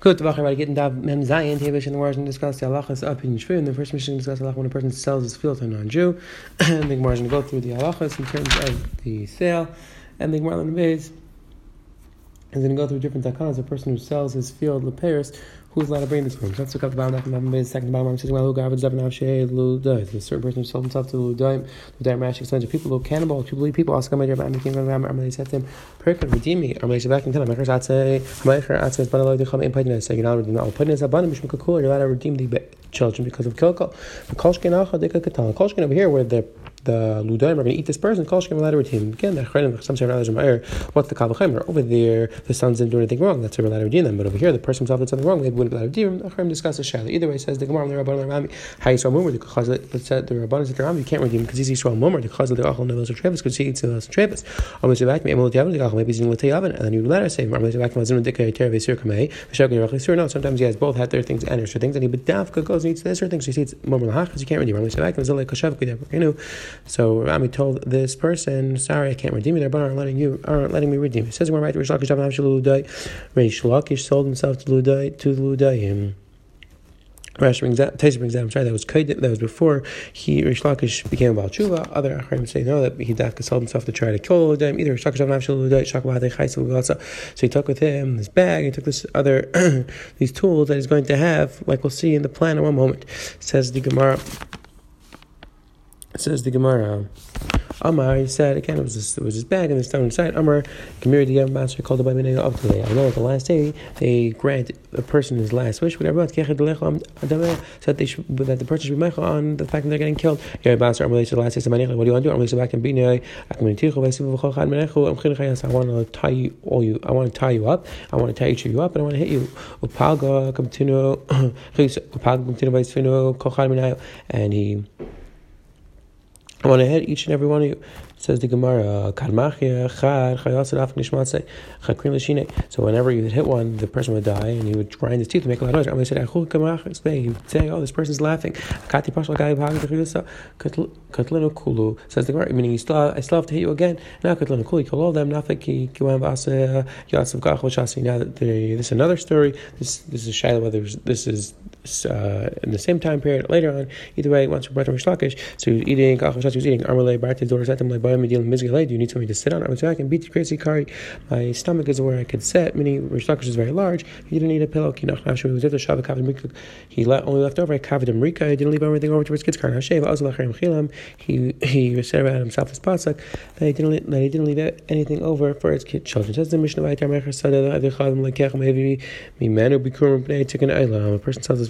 Good, the Bachar, Gittin Dav Mem Zayin, Tavish, and the Gemara discuss the halachas up in the first mission discuss halacha when a person sells his field to a non-Jew. the Gemara is going to go through the halachas in terms of the sale. And the Gemara in base is going to go through different takanas. A person who sells his field, the Paris, who's allowed to bring this home. Up the bottom half of the second bottom. Says, well, who garbage up and ludai. A certain person who sold himself to ludai. Ludai rash explains to people cannibal, to believe people. Ask my dear, I'm king of the Armalay said to him, Perkin, redeem me. Armalay said back in time, Mechers Atse, Mecher Atse, but Allah, Decham, in Padina, saying, I'll redeem all. Padina is abundant, Mishmukakul, you're allowed to redeem the children because of Kilko. Kolshkin Acha, Deka Katan. Kolshkin over here, where the the ludaim are going to eat this person. Kol shkem. Again, the chrenim some say What's the kavachimer? Over there, the sons didn't do anything wrong. That's a them. But over here, the person himself did something wrong. Maybe wouldn't be allowed to redeem. The chrenim discuss the shaila. Either way, says the gemara the rabbanon rami. How Yisrael mummer because let's say the rabbanon said the rami you can't redeem because he's Yisrael mummer because of the achol nevelos trevis because he eats nevelos trevis. Maybe he's in the oven and then you let her say no. Sometimes he has both had their things and extra things and he bedavka goes and eats the extra things. He eats mummer lahach because you can't redeem. So Rami told this person, "Sorry, I can't redeem you. They're aren't letting you aren't letting me redeem." It says we're right. Rish Lakish sold himself to Ludai to Ludayim. Rashi brings out, Taisa brings out, I'm sorry, that was that was before he Rish Lakish became about Tshuva. Other Achrim say no, that he dafka sold himself to try to kill Ludayim. Either Rish Lakish So he took with him this bag, he took this other these tools that he's going to have, like we'll see in the plan in one moment. Says the Gemara. Says the Gemara. Amar, he said again, it was this, it was his bag and the stone inside. Amar, Gemir the master called the Baimene of today. I know at the last day they grant a person his last wish, whatever. So that they should, that the person should be meichel on the fact that they're getting killed. Yeah, master Amar the last day. What do you want to do? Amar said back and be I want to tie you all you. I want to tie you up. I want to tie each of you up, and I want to hit you. Upaga continue. Upaga continue. And he I want to hit each and every one of you. Says the Gemara, So whenever you hit one, the person would die, and he would grind his teeth to make a lot of noise. He would say, "Oh, this person's laughing." Says the Gemara, meaning, I still have to hit you again. Now, Katlinu Kulu, kill all of them. Now that this is another story. This this is Shiloh. Whether this is uh, in the same time period later on. Either way, once we're brought to Rishlakish, so he was eating. He was eating. Armalei, said to him, do you need something to sit on? I was I can beat the crazy kari. My stomach is where I could sit. Meaning, Rish Lakish is very large. He didn't need a pillow. He let, only left over. Covered him Rika. I didn't leave everything over to his kids' car. He he said about himself as pasuk that he didn't that he didn't leave anything over for his kids' children. Says the Mishnah A person sells his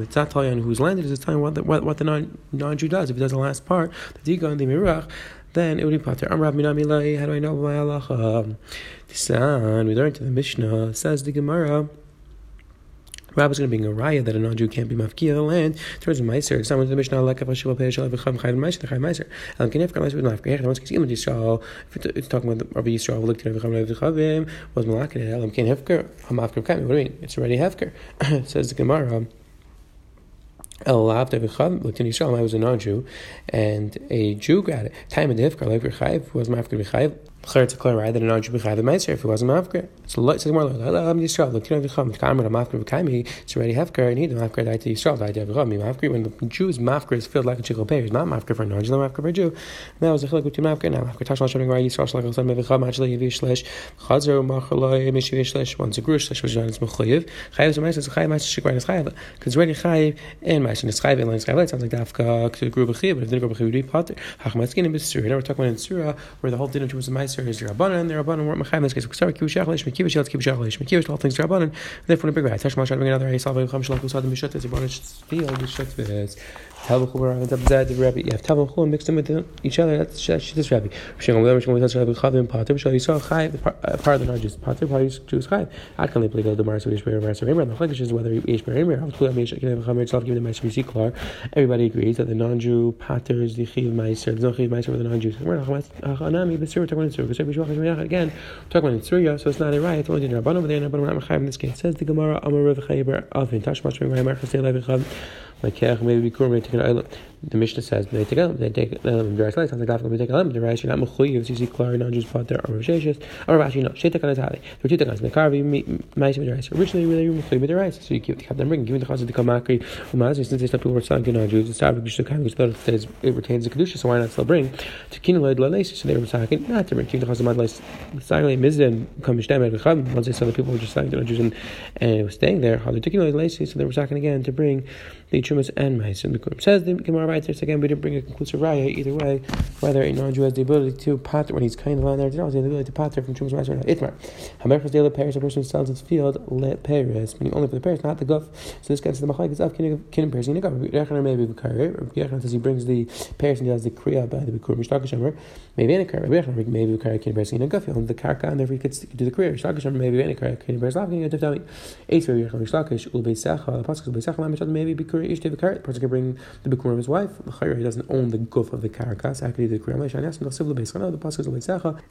It's not telling you whose land it is, it's telling what the, what, what the non, non-Jew does. If he does the last part, the Diga and the Mirach, then it would be Pater. Amrav Minamilai, how do I know my halacha? Tisan, we learned to the Mishnah, says the Gemara. Rabbi's going to bring a raya that a non-Jew can't be mafkia the land towards meiser. Someone to the Mishnah like a shiva pei shal v'cham chayv meiser the chayv meiser. Elam kenef kar meiser with mafkia. Once ilim Yisrael, if it's talking about Rabbi Yisrael looked at v'cham lev v'chavim was malakid elam ken hefker hamafker kami. What do you mean? It's already hefker. Says the Gemara. El Avde V'chav Latin Yisrael. I was a non-Jew, and a Jew got it. Time of V'chayiv, was Mafkir V'chayiv. The if it wasn't Mafkir. So it says more Am Yisrael. Latin V'chav Kamer the Mafkir V'chayiv. It's already Hefkar, and he the Mafkir died to Yisrael. Died to V'chav. Mafkir when the Jews Mafkir is filled like a chickle pay. It's not Mafkir for a non-Jew, not Mafkir for a Jew. And that was a chilek between Mafkir and Mafkir. Tashmal showing right Yisrael Shalach L'Chad V'chav Machli Yivish Shlesh Chazar Machaloi Mishivish Shlesh once a Grush Shlesh was on its Mechayiv. Chayiv is a Meiser. Chayiv Meiser Shikran is Chayiv because already Chayiv and Meiser. It's Chayiv and Chayiv. It sounds like Dafka to the group of Chayiv, but if the group of Chayiv would be Potter. Hachmatzkin and Bisur. Now we're talking about in Surah where the whole dinner was a Meiser is Rabbanan, and the Rabbanan weren't Mechayim in this case. Sorry, Kibush Kibush all things Rabbanan, therefore the big right. Another a the Rabbi, you have mixed in with each other. That's Rabbi. Shingam Chavim Pater, Yisrael part of the Pater, Jews they play the? The is whether the of Everybody agrees that the non-Jew Pater is the Chiv Meiser. Meiser the non-Jews. We're not talking about Again, talking about Surah, so it's not a right. It's only in Rabbanon, but they're not Rabbanon in this case. It says the Gemara Amar Rav Chaber Avin Tashmash Mar May the Mishnah says they take them, they take them. Very slightly sounds like Dafka. They take them. The Rice you're not mechuyev. You see Klari non-Jews pot there. Or Risheshes. Or Rashi no. Sheitak on Itali. There are two things. Mekarvi Ma'asim the Rice. Originally, really mechuyev with the Rice. So you keep have them bring, giving the chazal to kamakri. Umazi since they stop people were selling to non-Jews. It's Tabak Bishul Kaim because it retains the kedusha. So why not still bring to Kinaloid Lalesi? So they were talking not to bring. Keep the chazal mad Lais. Sagli Mizden come Mishtem at Once they saw the people were just selling non-Jews and staying there. How they took Kinaloid Lalesi. So they were talking again to bring the Chumas and Ma'asim. And the Kurim says the Gemara right. Again, we didn't bring a conclusive raya either way, whether a non-Jew has the ability to pater when he's kind of on there, he has the ability to pater from Shumas Rice or not. Itmar. Hamerchas de Paris, a person who sells his field, le Paris, meaning only for the Paris, not the Guf. So this gets to the Machlaik of Kinnim Paris, the Guf. Yechon maybe Vikari, or Yechon says he brings the Paris and he does the Kriya by the Bikur Mishtaka maybe any Kari, Yechon maybe Vikari Kinnim Paris, a Guf, he owns the Karka, and therefore he to do the Kriya. Mishtaka maybe any Kari Kinnim Paris, Lav, you tell me. Eight for Yechon Mishtaka, Ul Beisacha, the Pasuk Beisacha, maybe Bikur Ishte The person can bring the Bikur of his wife, he doesn't own the Guf of the Karakas,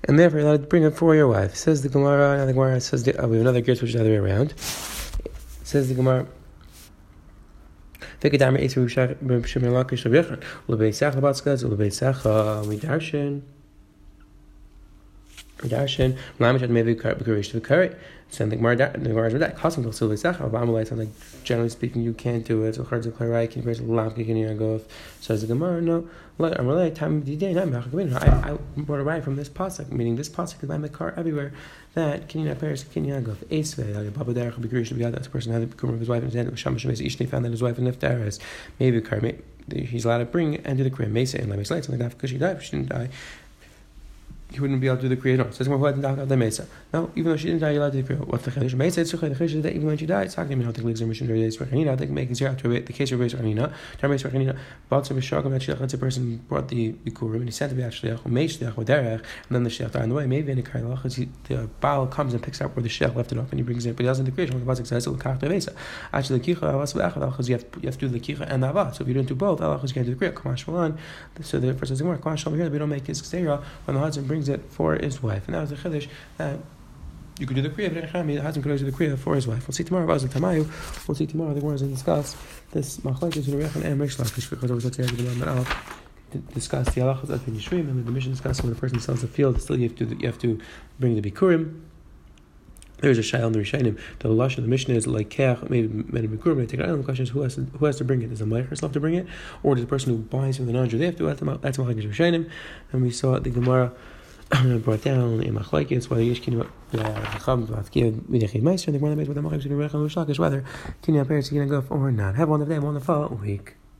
and therefore you're allowed to bring it for your wife. Says the Gemara, and the Gemara says, the, uh, we have another gear which is the other way around. Says the Gemara, Vekadamar Eitzu Midarshin, Mlamishad Mevi Bukarish to Send the Gemara, the Gemara that. To Silvi Sachar, Amalai sounds like generally speaking you can't do it. So to clear can raise a lamp, can you go? Says the Gemara, no. I'm really time of the day. I I brought a right from this pasuk, meaning this pasuk is by my car everywhere. That can Paris, can you go? Like Baba Derech, be Gurish, that's a person had the Kumar of his wife and hand. Shamash Ishni found that his wife and Niftaris. Maybe car, he's allowed to bring and do the Korean Mesa and me slide something like that because she died. She didn't die he wouldn't be able to do the kriya. No, says who hadn't the. No, even though she didn't die, you're allowed to do the kriya. What's the chiddush? Mesa it's the chiddush that even when she died, going to be no legs or mission. They can make zero to the case of race for chanina. Time chanina. But so b'shagam that shliach. Let's a person brought the bikurim and he sent to be actually a meish shliach with derech, and then the shliach died on the way. Maybe in a kailach, the baal comes and picks up where the shliach left it off and he brings it, but he doesn't do the kriya. When the pasuk says l'kach the mesa. Actually, the kicha avas v'echad because you have to do the kicha and the avah. So if you don't do both, alachas you can't do the kriya. Kamash malan. So the first says the more kamash here we don't make his ksera when the husband brings it for his wife. And that was the chiddush that you could do the kriya, but the husband could do the kriya for his wife. We'll see tomorrow. About Tamayu. We'll see tomorrow. The Gemara to discuss this machlekes in Rechon and Rish Lakish because over the Gemara to discuss the halachas of Yishrim and the mission discuss when a person sells a field. Still, you have to you have to bring the bikurim. There's a shayla in the Rishonim. The lush of the mission is like kech, maybe many bikurim. They take it out. The question is who has to, who has to bring it? Does the meicher have to bring it, or does the person who buys from the non-Jew they have to? That's that's the Rishonim. And we saw the Gemara brought down in Machlaikis whether Yishkin Chacham Vavkiv Midechid Meister, the one that makes with the Machlaikis in Rechem Shlakish whether Kinyan Paris can go or not. Have one of them on the fall week.